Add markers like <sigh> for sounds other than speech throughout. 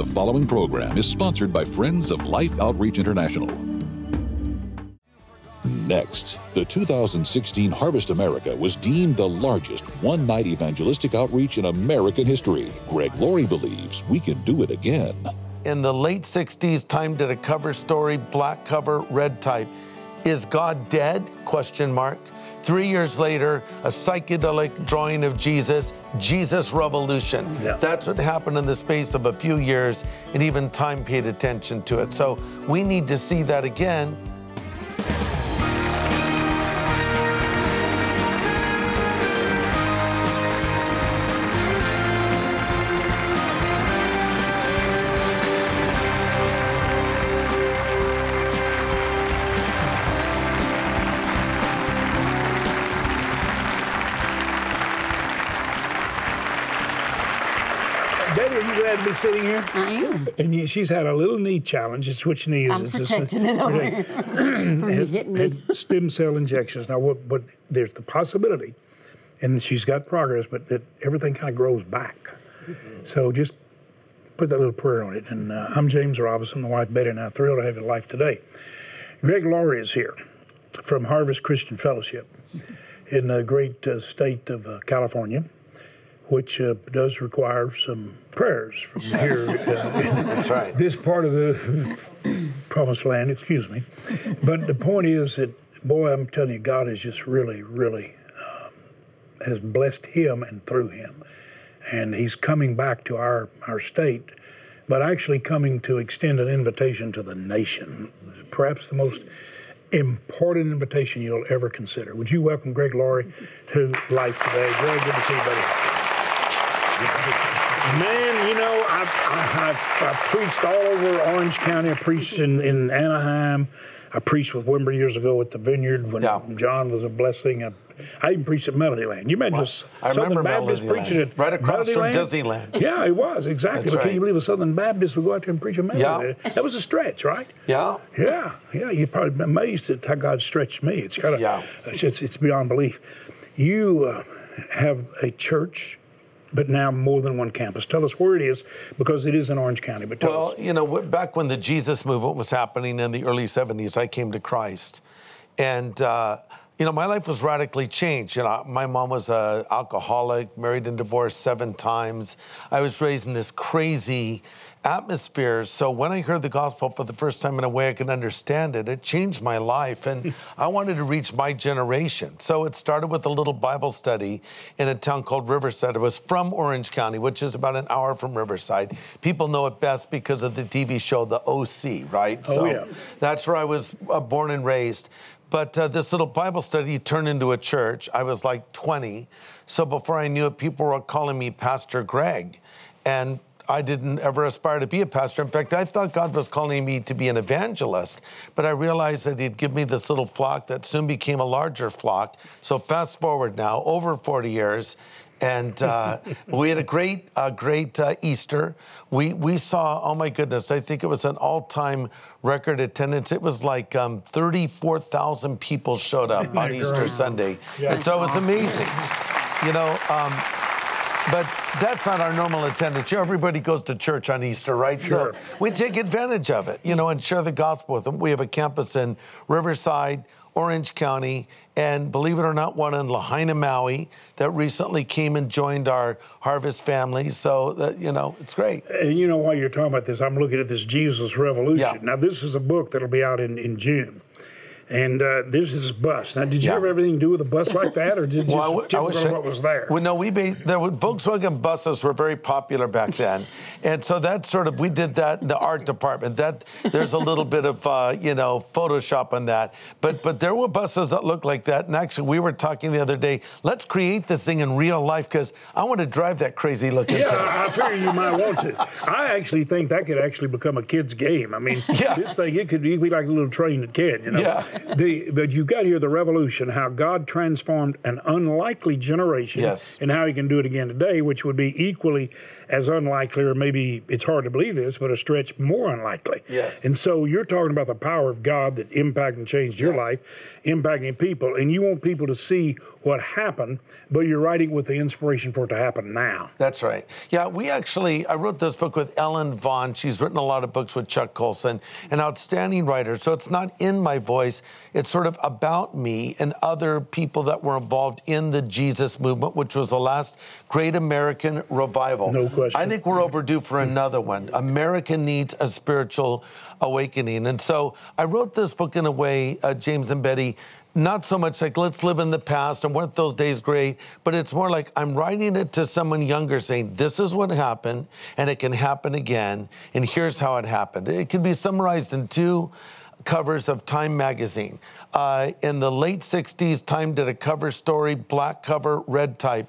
The following program is sponsored by Friends of Life Outreach International. Next, the 2016 Harvest America was deemed the largest one night evangelistic outreach in American history. Greg Laurie believes we can do it again. In the late 60s, Time did a cover story, black cover, red type. Is God dead? Question mark. Three years later, a psychedelic drawing of Jesus, Jesus Revolution. Yeah. That's what happened in the space of a few years, and even Time paid attention to it. So we need to see that again. Are you glad to be sitting here? I am. And you, she's had a little knee challenge. It's switch knees. I'm It's just- protecting it over <clears throat> had- hitting me. had stem cell injections. Now, what, but there's the possibility, and she's got progress, but that everything kind of grows back. So just put that little prayer on it. And uh, I'm James Robison, my wife Betty, and I'm thrilled to have your life today. Greg Laurie is here from Harvest Christian Fellowship in the great uh, state of uh, California, which uh, does require some prayers from here. Uh, <laughs> That's right. this part of the promised land, excuse me. But the point is that, boy, I'm telling you, God has just really, really um, has blessed him and through him. And he's coming back to our, our state, but actually coming to extend an invitation to the nation, perhaps the most important invitation you'll ever consider. Would you welcome Greg Laurie to life today? Greg, good to see you, buddy. Man, you know, I, I, I, I preached all over Orange County. I preached in, in Anaheim. I preached with Wimber years ago at the Vineyard when Yeah. John was a blessing. I, I even preached at Melody Land. You imagine us I Southern Baptist preaching at right across Melody from Land? Disneyland. Yeah, it was exactly. That's but can you believe a Southern Baptist would go out there and preach at Melody? Yeah. That was a stretch, right? Yeah. Yeah, yeah. You're probably amazed at how God stretched me. It's got a, Yeah. it's, it's, it's beyond belief. You uh, have a church, but now more than one campus. Tell us where it is because it is in Orange County. But tell Well, us. you know, back when the Jesus movement was happening in the early 70s, I came to Christ. And, uh, you know, my life was radically changed. You know, my mom was an alcoholic, married and divorced seven times. I was raised in this crazy atmosphere. So when I heard the gospel for the first time in a way I could understand it, it changed my life. And <laughs> I wanted to reach my generation. So it started with a little Bible study in a town called Riverside. It was from Orange County, which is about an hour from Riverside. People know it best because of the TV show The OC, right? Oh, so yeah. that's where I was uh, born and raised. But uh, this little Bible study turned into a church. I was like 20. So before I knew it, people were calling me Pastor Greg. And I didn't ever aspire to be a pastor. In fact, I thought God was calling me to be an evangelist, but I realized that He'd give me this little flock that soon became a larger flock. So fast forward now, over 40 years, and uh, we had a great, uh, great uh, Easter. We we saw, oh my goodness, I think it was an all-time record attendance. It was like um, 34,000 people showed up on Easter Sunday, Yeah. and so it was amazing. You know. Um, but that's not our normal attendance. Everybody goes to church on Easter, right? Sure. So we take advantage of it, you know, and share the gospel with them. We have a campus in Riverside, Orange County, and believe it or not, one in Lahaina, Maui, that recently came and joined our Harvest family. So, that, you know, it's great. And you know, while you're talking about this, I'm looking at this Jesus Revolution. Yeah. Now, this is a book that'll be out in, in June. And uh, this is a bus. Now, did you Yeah. have anything to do with a bus like that, or did you <laughs> Well, just w- I wish what was there? Well, no, we ba- there were, Volkswagen buses were very popular back then, and so that sort of we did that in the art department. That there's a little bit of uh, you know Photoshop on that, but but there were buses that looked like that. And actually, we were talking the other day. Let's create this thing in real life because I want to drive that crazy looking Yeah, thing. I, I figure you might want to. I actually think that could actually become a kid's game. I mean, <laughs> Yeah. this thing it could be like a little train that can, you know. Yeah. The, but you got here the revolution, how God transformed an unlikely generation, Yes. and how He can do it again today, which would be equally as unlikely, or maybe it's hard to believe this, but a stretch more unlikely. Yes. And so you're talking about the power of God that impacted and changed your Yes. life, impacting people, and you want people to see what happened, but you're writing with the inspiration for it to happen now. That's right. Yeah, we actually, I wrote this book with Ellen Vaughn. She's written a lot of books with Chuck Colson, an outstanding writer. So it's not in my voice, it's sort of about me and other people that were involved in the Jesus movement, which was the last great American revival. No question. I think we're overdue for another one. America needs a spiritual awakening. And so I wrote this book in a way, uh, James and Betty, not so much like let's live in the past and weren't those days great, but it's more like I'm writing it to someone younger saying, this is what happened and it can happen again. And here's how it happened. It can be summarized in two covers of Time magazine. Uh, in the late 60s, Time did a cover story, black cover, red type.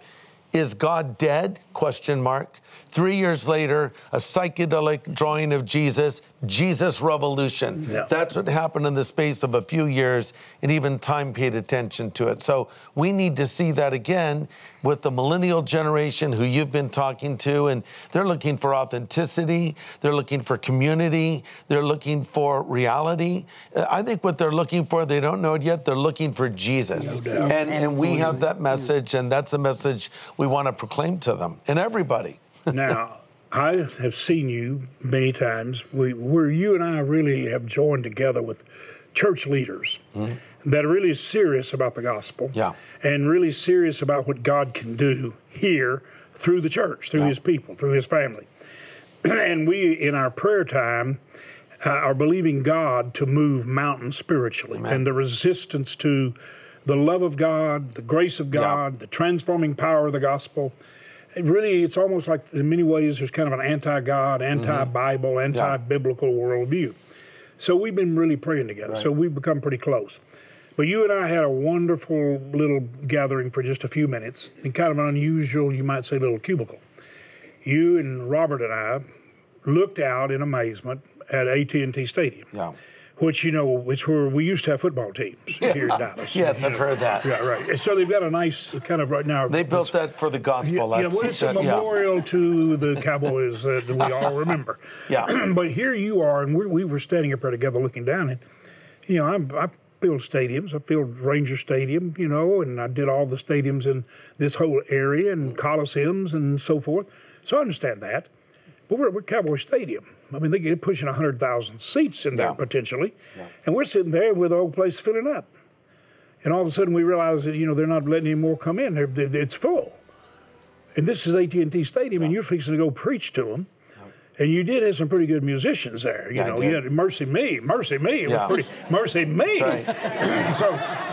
Is God dead? Question mark. Three years later, a psychedelic drawing of Jesus, Jesus Revolution. Yeah. That's what happened in the space of a few years, and even time paid attention to it. So we need to see that again with the millennial generation who you've been talking to, and they're looking for authenticity, they're looking for community, they're looking for reality. I think what they're looking for, they don't know it yet, they're looking for Jesus. No and, and we have that message, and that's a message we want to proclaim to them and everybody. <laughs> now, I have seen you many times we, where you and I really have joined together with church leaders that are really serious about the gospel Mm-hmm. Yeah. and really serious about what God can do here through the church, through Yeah. his people, through his family. <clears throat> and we, in our prayer time, uh, are believing God to move mountains spiritually Amen. and the resistance to the love of God, the grace of God, the transforming power of the gospel. Really, it's almost like in many ways there's kind of an anti-God, mm-hmm. anti-Bible, anti-biblical worldview. So we've been really praying together. So we've become pretty close. But you and I had a wonderful little gathering for just a few minutes, in kind of an unusual, you might say, little cubicle. You and Robert and I looked out in amazement at AT&T Stadium, Yeah. Which you know, it's where we used to have football teams here in Dallas. Yes, I've know. heard that. Yeah, right. And So they've got a nice kind of right now. They built that for the gospel. Yeah, yeah, well, it's a that- yeah. memorial to the Cowboys that we <laughs> all remember. Yeah. <clears throat> but here you are, and we, we were standing up there together looking down, and you know, I'm, I build stadiums. I built Ranger Stadium, you know, and I did all the stadiums in this whole area and mm. coliseums and so forth. So I understand that. We're, we're Cowboy Stadium. I mean, they get pushing 100,000 seats in there Yeah. potentially. And we're sitting there with the whole place filling up. And all of a sudden we realize that, you know, they're not letting any more come in. They're, they it's full. And this is AT&T Stadium, and you're fixing to go preach to them. And you did have some pretty good musicians there. You Yeah, know, you had MercyMe, Mercy Me. It Yeah. was pretty, MercyMe. That's <coughs> so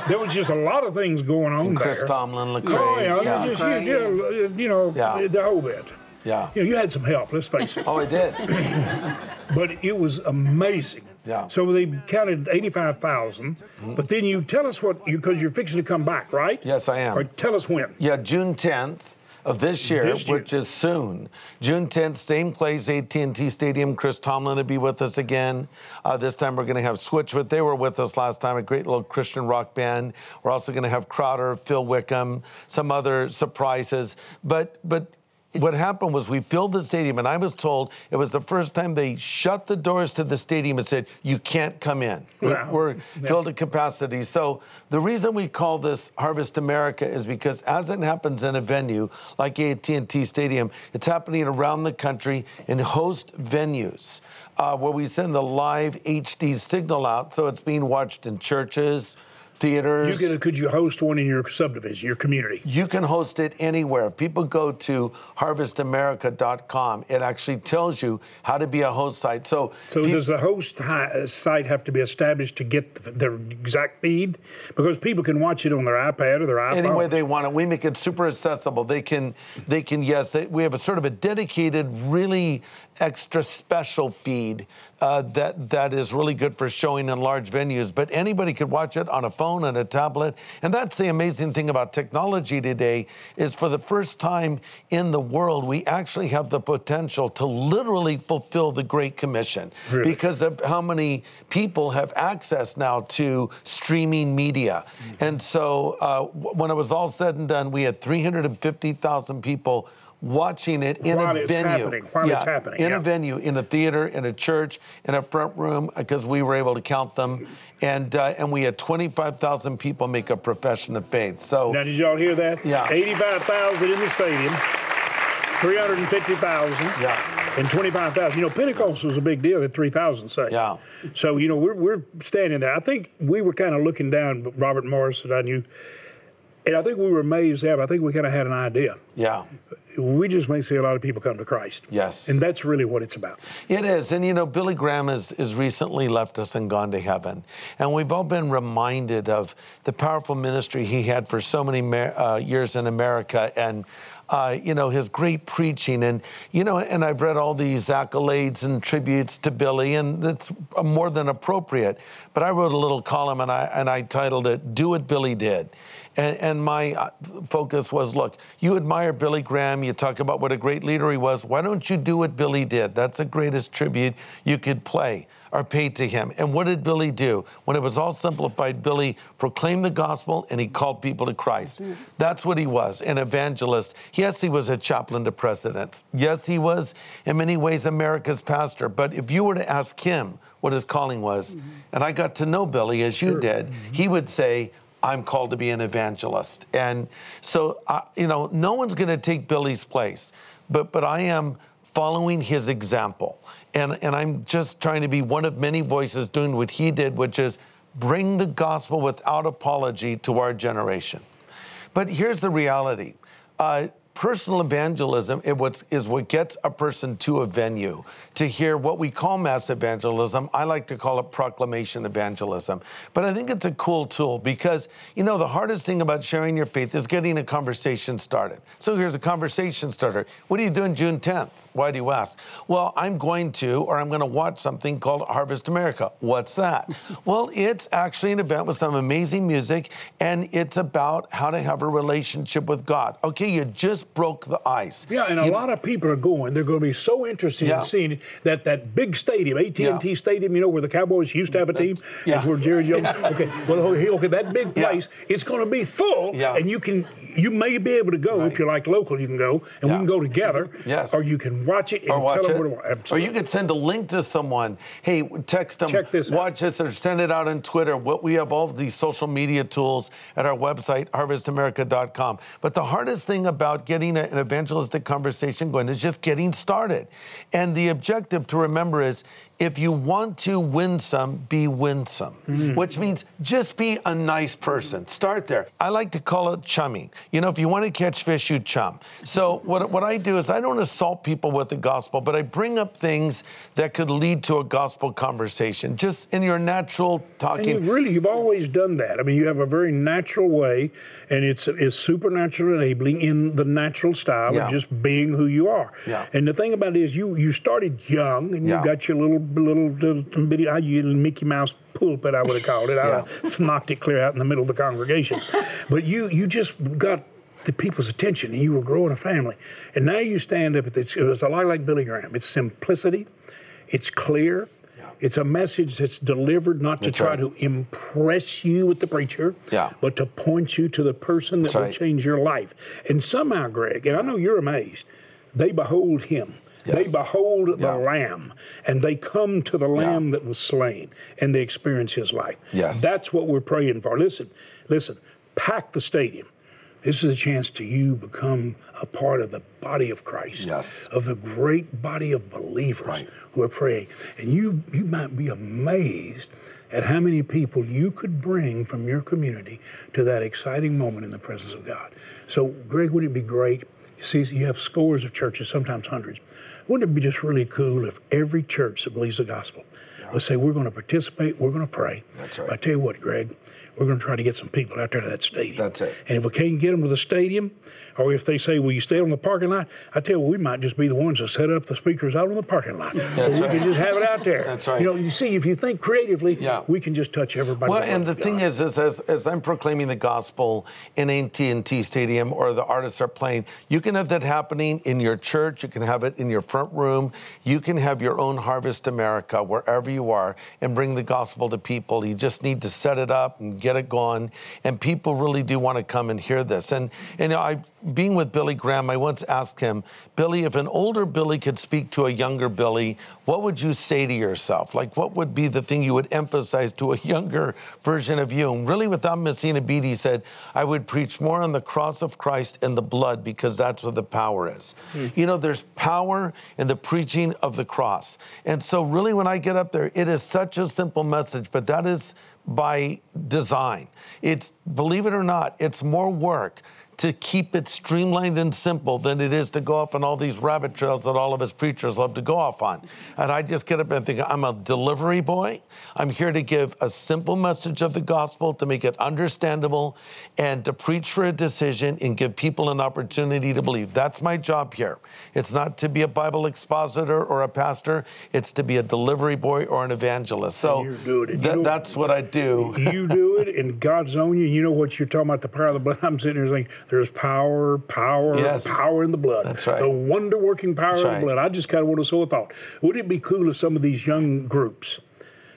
there was just a lot of things going on Chris there. Tomlin, Lecrae. Oh, yeah, yeah. Just, you, you, you know, Yeah. the whole bit. Yeah. You know, you had some help, let's face it. <laughs> Oh, I did. <clears throat> But it was amazing. Yeah. Mm-hmm. So they counted 85,000. But then you tell us what, because you're fixing to come back, right? Yes, I am. Or tell us when. Yeah, June 10th of this year, This year. which is soon. June 10th, same place, AT&T Stadium. Chris Tomlin will be with us again. Uh, this time we're going to have Switchfoot. They were with us last time, a great little Christian rock band. We're also going to have Crowder, Phil Wickham, some other surprises. But but what happened was we filled the stadium, and I was told it was the first time they shut the doors to the stadium and said, you can't come in. We're, Wow. we're filled to capacity. So the reason we call this Harvest America is because as it happens in a venue like AT&T Stadium, it's happening around the country in host venues uh, where we send the live HD signal out, so it's being watched in churches, You theaters. could, could you host one in your subdivision, your community? You can host it anywhere. If people go to harvestamerica.com, it actually tells you how to be a host site. So, So peop- does the host hi- uh, site have to be established to get the, the exact feed? Because people can watch it on their iPad or their iPhone. any way they want it. We make it super accessible. They can, they can. Yes, they, we have a sort of a dedicated, really extra special feed uh, that that is really good for showing in large venues. But anybody could watch it on a phone. Phone and a tablet. And that's the amazing thing about technology today is for the first time in the world, we actually have the potential to literally fulfill the Great Commission Really? because of how many people have access now to streaming media. Mm-hmm. And so uh, when it was all said and done, we had 350,000 people watching it in While a it's venue. happening, while it's Yeah, happening, In yeah. a venue, in a theater, in a church, in a front room, because we were able to count them. And, uh, and we had 25,000 people make a profession of faith. So Now, did y'all hear that? Yeah. 85,000 in the stadium, 350,000. Yeah. And 25,000. You know, Pentecost was a big deal at 3,000 say. Yeah. So, you know, we're, we're standing there. I think we were kind of looking down, Robert Morris and I knew, and I think we were amazed at, I think we kind of had an idea. yeah. We just may see a lot of people come to Christ. Yes. And that's really what it's about. It is. And you know, Billy Graham has, has recently left us and gone to heaven. And we've all been reminded of the powerful ministry he had for so many uh, years in America and, uh, you know, his great preaching. And, you know, and I've read all these accolades and tributes to Billy, and it's more than appropriate. But I wrote a little column and I, and I titled it, Do What Billy Did. And, and my uh, focus was look, you admire Billy Graham, you talk about what a great leader he was. Why don't you do what Billy did? That's the greatest tribute you could play or pay to him. And what did Billy do? When it was all simplified, Billy proclaimed the gospel and he called people to Christ. Mm-hmm. That's what he was an evangelist. Yes, he was a chaplain to presidents. Yes, he was, in many ways, America's pastor. But if you were to ask him what his calling was, mm-hmm. and I got to know Billy as you did, mm-hmm. he would say, I'm called to be an evangelist. And so, uh, you know, no one's going to take Billy's place, but, but I am following his example. And, and I'm just trying to be one of many voices doing what he did, which is bring the gospel without apology to our generation. But here's the reality. Uh, personal evangelism is what, gets a person to a venue to hear what we call mass evangelism. I like to call it proclamation evangelism. But I think it's a cool tool because, you know, the hardest thing about sharing your faith is getting a conversation started. So here's a conversation starter. What are you doing June 10th? Why do you ask? Well, I'm going to, or I'm going to watch something called Harvest America. What's that? <laughs> well, it's actually an event with some amazing music, and it's about how to have a relationship with God. Okay, you just broke the ice. Yeah, and a You- lot of people are going. They're going to be so interested Yeah. in seeing that that big stadium, AT&T Yeah. Stadium, you know, where the Cowboys used to have a team, Yeah. and where Jerry Jones. <laughs> Okay, well, okay, that big place, it's going to be full, and you can, you may be able to go if you're like local. You can go, and Yeah. we can go together. Yes. Or you can watch it and or watch tell it. them where to watch. Or you could send a link to someone. Hey, text them. Check this out. Watch this, or send it out on Twitter. What we have all these social media tools at our website, harvestamerica.com. But the hardest thing about getting an evangelistic conversation going is just getting started. And the objective to remember is if you want to win some, be winsome, Mm-hmm. which means just be a nice person. Start there. I like to call it chumming. You know, if you want to catch fish, you chum. So what, what I do is I don't assault people with the gospel, but I bring up things that could lead to a gospel conversation, just in your natural And talking. you've really, you've always done that. I mean, you have a very natural way, and it's it's supernatural enabling in the natural style Yeah. of just being who you are. Yeah. And the thing about it is, you you started young, and Yeah. you got your little little, little bitty, you Mickey Mouse pulpit, I would have called it. Yeah. I <laughs> knocked it clear out in the middle of the congregation. <laughs> but you you just got the people's attention, and you were growing a family. And now you stand up at this. It was a lot like Billy Graham. It's simplicity. It's clear. It's a message that's delivered not to try right. to impress you with the preacher, Yeah. but to point you to the person that That's will right. change your life. And somehow, Greg, and I know you're amazed, they behold him. They Yes. behold the Yeah. Lamb, and they come to the Lamb that was slain, and they experience His life. Yes. that's what we're praying for. Listen, listen, pack the stadium. This is a chance to you become a part of the body of Christ, Yes. of the great body of believers Right. who are praying. And you, you might be amazed at how many people you could bring from your community to that exciting moment in the presence of God. So, Greg, wouldn't it be great? You see, you have scores of churches, sometimes hundreds. Wouldn't it be just really cool if every church that believes the gospel would say, We're going to participate, we're going to pray. That's right. But I tell you what, Greg, we're going to try to get some people out there to that stadium. That's it. And if we can't get them to the stadium, Or if they say, "Will you stay on the parking lot?" I tell you, we might just be the ones that set up the speakers out on the parking lot. That's we right. can just have it out there. That's right. You know, you see, if you think creatively, Yeah. we can just touch everybody. Well, and the God. thing is, is as, as I'm proclaiming the gospel in AT&T Stadium or the artists are playing, you can have that happening in your church. You can have it in your front room. You can have your own Harvest America wherever you are and bring the gospel to people. You just need to set it up and get it going. And people really do want to come and hear this. And, and you know, I, being with Billy Graham, I once asked him, Billy, if an older Billy could speak to a younger Billy, what would you say to yourself? Like, what would be the thing you would emphasize to a <laughs> younger version of you? And really, without missing a beat, he said, I would preach more on the cross of Christ and the blood because that's where the power is. Hmm. You know, there's power in the preaching of the cross. And so, really, when I get up there, it is such a simple message, but that is by design. It's, believe it or not, it's more work to keep it streamlined and simple than it is to go off on all these rabbit trails that all of us preachers love to go off on. And I just get up and think, I'm a delivery boy. I'm here to give a simple message of the gospel, to make it understandable, and to preach for a decision and give people an opportunity to believe. That's my job here. It's not to be a Bible expositor or a pastor, it's to be a delivery boy or an evangelist. So you're doing it. You that's what I do. you do it, and God's on you. You know what you're talking about—the power of the blood. I'm sitting here thinking, "There's power, power, Yes. power in the blood. That's right. The wonder-working power That's of right. the blood." I just kind of want to sow a thought. Wouldn't it be cool if some of these young groups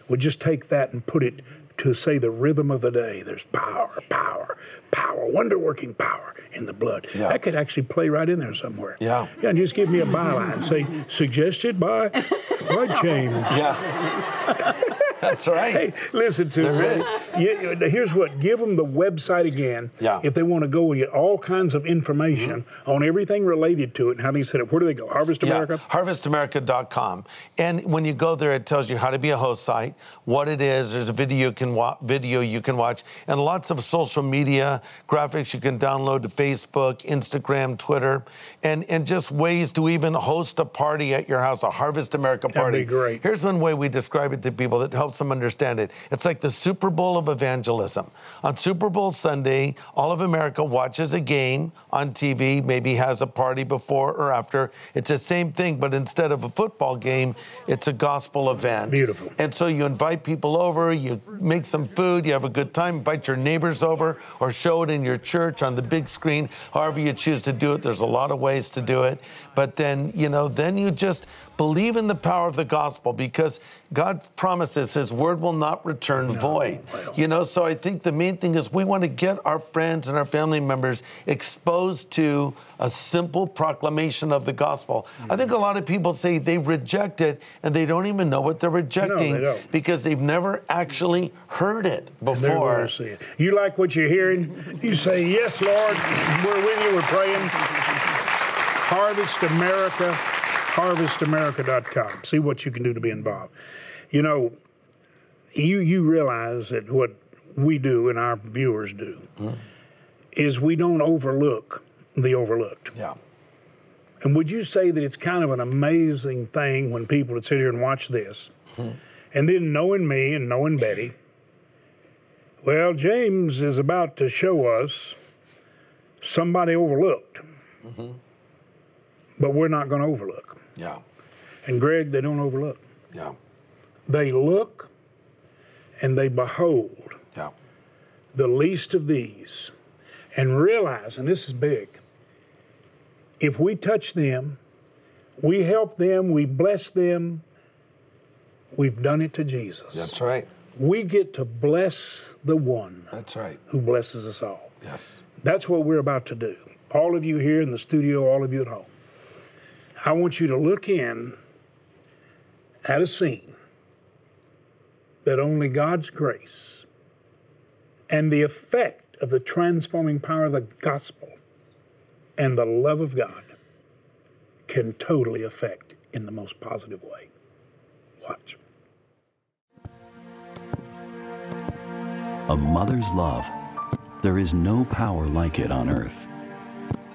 would just take that and put it to say the rhythm of the day? There's power, power, power, wonder-working power in the blood. Yeah. That could actually play right in there somewhere. Yeah. Yeah, and just give me a byline. Say suggested by by James. Yeah. <laughs> That's right. Hey, listen to There me. is. Yeah, here's what. Give them the website again. Yeah. Mm-hmm. If they want to go and get all kinds of information on everything related to it and how they set up. Where do they go? Harvest America. Yeah, harvestamerica.com. And when you go there, it tells you how to be a host site, what it is. There's a video you can wa- video you can watch, and lots of social media graphics you can download to Facebook, Instagram, Twitter, and and just ways to even host a party at your house, a Harvest America party. be great. Here's one way we describe it to people that helps them understand it. It's like the Super Bowl of evangelism. On Super Bowl Sunday, all of America watches a game on TV, maybe has a party before or after. It's the same thing, but instead of a football game, it's a gospel event. Beautiful. And so you invite people over, you make some food, you have a good time, invite your neighbors over, or show it in your church on the big screen, however you choose to do it. There's a lot of ways to do it. But then, you know, then you just believe in the power of the gospel because God promises his word will not return void. You know, so I think the main thing is we want to get our friends and our family members exposed to a simple proclamation of the gospel. I think a lot of people say they reject it and they don't even know what they're rejecting don't. because they've never actually heard it before. it. You like what you're hearing? You say, Yes, Lord. We're with you. We're praying. Harvest America, harvestamerica.com. See what you can do to be involved. You know, you, you realize that what we do and our viewers do is we don't overlook the overlooked. Yeah. And would you say that it's kind of an amazing thing when people would sit here and watch this, and then knowing me and knowing Betty, well, James is about to show us somebody overlooked, mm-hmm. but we're not going to overlook. Yeah. And Greg, they don't overlook. Yeah. They look and they behold Yeah. the least of these and realize, and this is big, if we touch them, we help them, we bless them, we've done it to Jesus. That's right. We get to bless the one That's right. who blesses us all. Yes. That's what we're about to do. All of you here in the studio, all of you at home. I want you to look in at a scene that only God's grace and the effect of the transforming power of the gospel and the love of God can totally affect in the most positive way. Watch. A mother's love. There is no power like it on earth.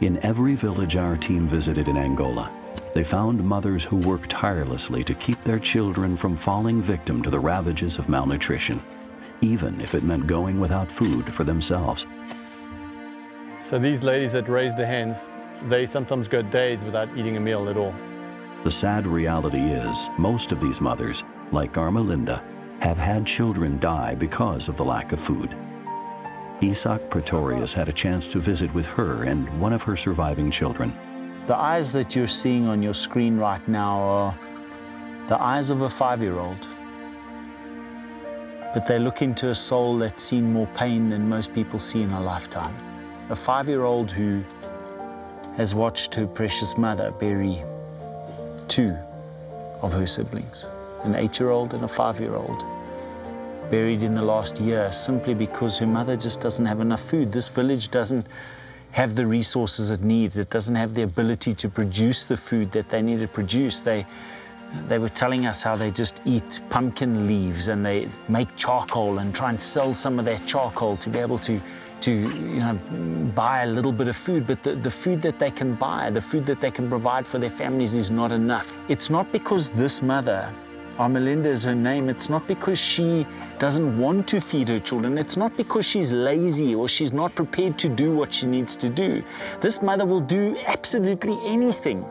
In every village our team visited in Angola, they found mothers who worked tirelessly to keep their children from falling victim to the ravages of malnutrition, even if it meant going without food for themselves. So these ladies that raise their hands, they sometimes go days without eating a meal at all. The sad reality is, most of these mothers, like Armelinda, have had children die because of the lack of food. Isak Pretorius had a chance to visit with her and one of her surviving children. The eyes that you're seeing on your screen right now are the eyes of a five year old. But they look into a soul that's seen more pain than most people see in a lifetime. A five year old who has watched her precious mother bury two of her siblings an eight year old and a five year old buried in the last year simply because her mother just doesn't have enough food. This village doesn't have the resources it needs, it doesn't have the ability to produce the food that they need to produce. They, they were telling us how they just eat pumpkin leaves and they make charcoal and try and sell some of their charcoal to be able to to you know buy a little bit of food. But the, the food that they can buy the food that they can provide for their families is not enough. It's not because this mother Armelinda is her name. It's not because she doesn't want to feed her children. It's not because she's lazy or she's not prepared to do what she needs to do. This mother will do absolutely anything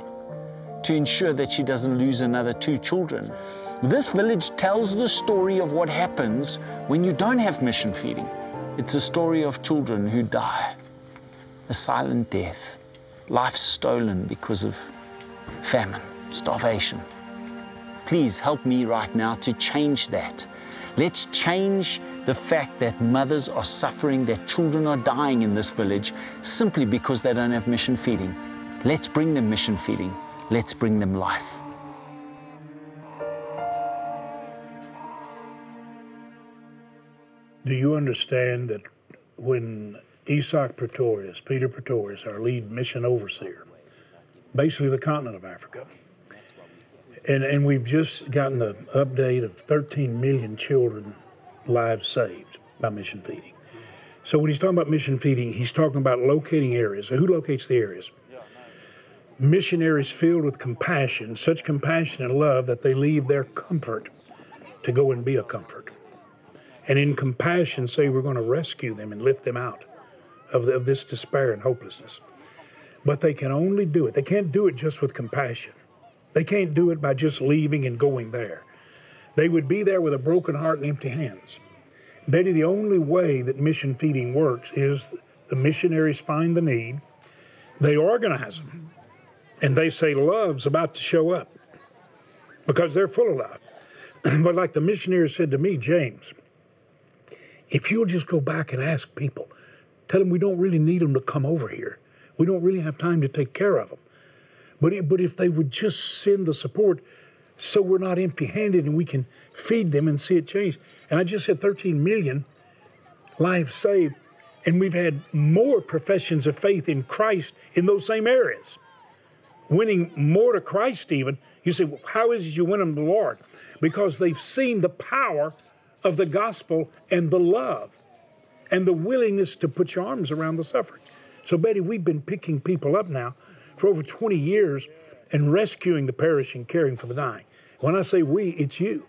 to ensure that she doesn't lose another two children. This village tells the story of what happens when you don't have mission feeding. It's a story of children who die, a silent death, life stolen because of famine, starvation. Please help me right now to change that. Let's change the fact that mothers are suffering, that children are dying in this village simply because they don't have mission feeding. Let's bring them mission feeding. Let's bring them life. Do you understand that when Isak Pretorius, Peter Pretorius, our lead mission overseer, basically the continent of Africa, and, and we've just gotten the update of 13 million children lives saved by mission feeding. So when he's talking about mission feeding, he's talking about locating areas. So who locates the areas? Missionaries filled with compassion, such compassion and love that they leave their comfort to go and be a comfort. And in compassion, say we're going to rescue them and lift them out of, the, of this despair and hopelessness. But they can only do it. They can't do it just with compassion. They can't do it by just leaving and going there. They would be there with a broken heart and empty hands. Betty, the only way that mission feeding works is the missionaries find the need, they organize them, and they say love's about to show up because they're full of love. <clears throat> but like the missionaries said to me, James, if you'll just go back and ask people, tell them we don't really need them to come over here. We don't really have time to take care of them. But, but if they would just send the support so we're not empty handed and we can feed them and see it change. And I just had 13 million lives saved, and we've had more professions of faith in Christ in those same areas. Winning more to Christ, even. You say, well, how is it you win them to the Lord? Because they've seen the power of the gospel and the love and the willingness to put your arms around the suffering. So, Betty, we've been picking people up now for over 20 years and rescuing the perishing, caring for the dying. When I say we, it's you.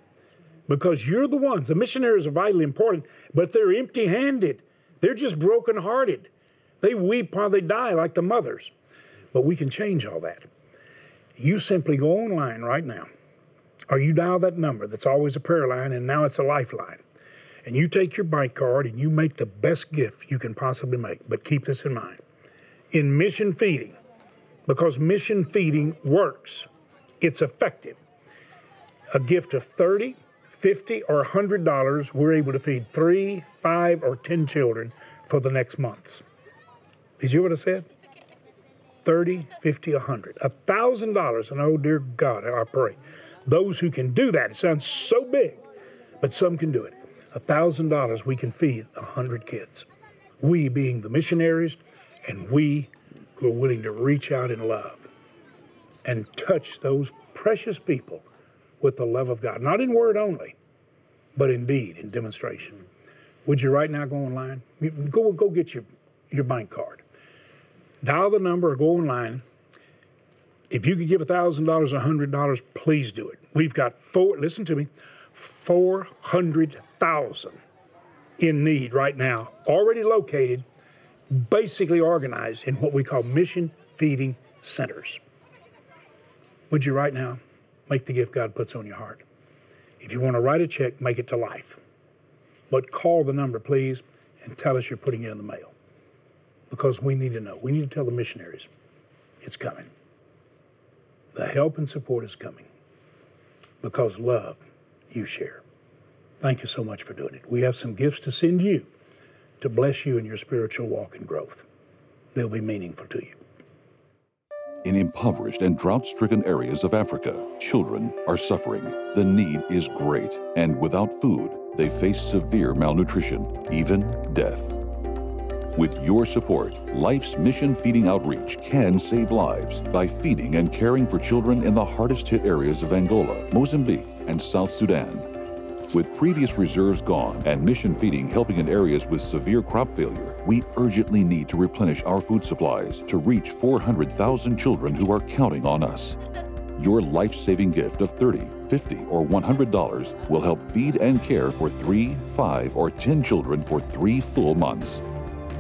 Because you're the ones. The missionaries are vitally important, but they're empty handed. They're just broken-hearted. They weep while they die like the mothers. But we can change all that. You simply go online right now, or you dial that number that's always a prayer line, and now it's a lifeline. And you take your bank card and you make the best gift you can possibly make. But keep this in mind. In mission feeding, because mission feeding works. It's effective. A gift of 30, 50, or $100, we're able to feed three, five, or 10 children for the next months. Did you hear what I said? 30, 50, 100. $1,000. And oh, dear God, I pray. Those who can do that, it sounds so big, but some can do it. $1,000, we can feed 100 kids. We being the missionaries, and we who are willing to reach out in love and touch those precious people with the love of God, not in word only, but in deed, in demonstration. Would you right now go online? Go, go get your, your bank card. Dial the number or go online. If you could give $1,000 or $100, please do it. We've got four, listen to me, 400,000 in need right now, already located basically organized in what we call mission feeding centers. Would you right now make the gift God puts on your heart? If you want to write a check, make it to life. But call the number, please, and tell us you're putting it in the mail. Because we need to know. We need to tell the missionaries it's coming. The help and support is coming. Because love, you share. Thank you so much for doing it. We have some gifts to send you to bless you in your spiritual walk and growth. They'll be meaningful to you. In impoverished and drought stricken areas of Africa, children are suffering. The need is great, and without food, they face severe malnutrition, even death. With your support, Life's Mission Feeding Outreach can save lives by feeding and caring for children in the hardest hit areas of Angola, Mozambique, and South Sudan. With previous reserves gone and mission feeding helping in areas with severe crop failure, we urgently need to replenish our food supplies to reach 400,000 children who are counting on us. Your life saving gift of $30, $50, or $100 will help feed and care for three, five, or 10 children for three full months.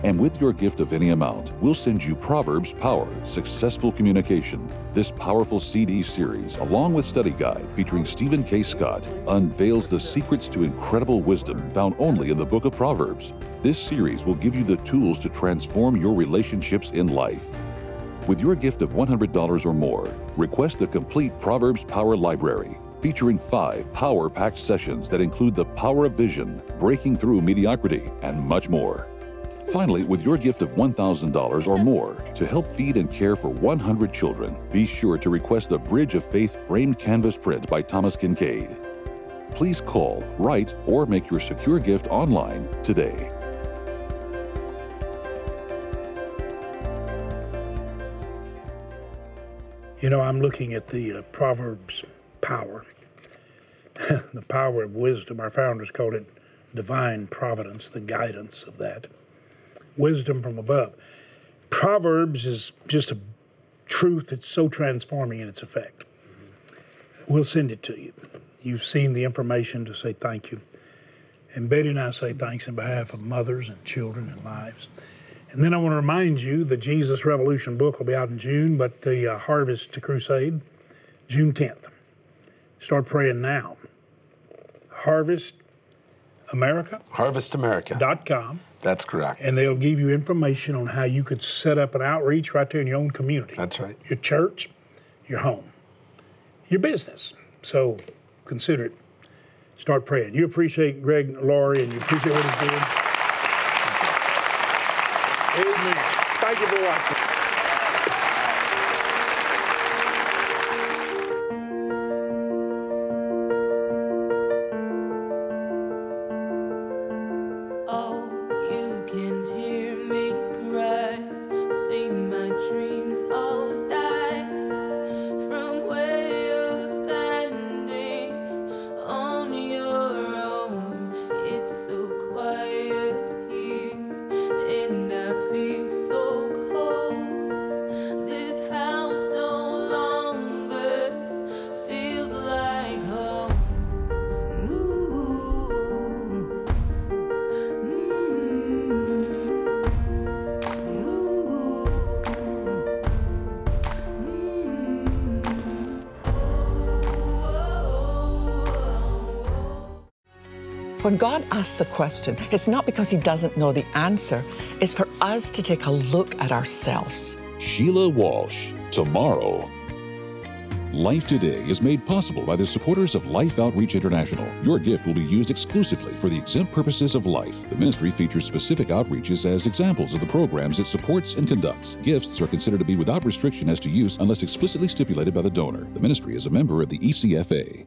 And with your gift of any amount, we'll send you Proverbs Power Successful Communication. This powerful CD series, along with study guide featuring Stephen K. Scott, unveils the secrets to incredible wisdom found only in the book of Proverbs. This series will give you the tools to transform your relationships in life. With your gift of $100 or more, request the complete Proverbs Power Library, featuring five power packed sessions that include the power of vision, breaking through mediocrity, and much more. Finally, with your gift of $1,000 or more to help feed and care for 100 children, be sure to request the Bridge of Faith framed canvas print by Thomas Kinkade. Please call, write, or make your secure gift online today. You know, I'm looking at the uh, Proverbs power, <laughs> the power of wisdom. Our founders called it divine providence, the guidance of that wisdom from above. Proverbs is just a truth that's so transforming in its effect. We'll send it to you. You've seen the information to say thank you. And Betty and I say thanks in behalf of mothers and children and lives. And then I want to remind you the Jesus Revolution book will be out in June, but the uh, Harvest to Crusade, June 10th. Start praying now. Harvest America. HarvestAmerica.com. That's correct. And they'll give you information on how you could set up an outreach right there in your own community. That's right. Your church, your home, your business. So consider it. Start praying. You appreciate Greg Laurie and you appreciate what he's doing. Amen. Thank you for watching. When God asks a question, it's not because He doesn't know the answer, it's for us to take a look at ourselves. Sheila Walsh, tomorrow. Life Today is made possible by the supporters of Life Outreach International. Your gift will be used exclusively for the exempt purposes of life. The ministry features specific outreaches as examples of the programs it supports and conducts. Gifts are considered to be without restriction as to use unless explicitly stipulated by the donor. The ministry is a member of the ECFA.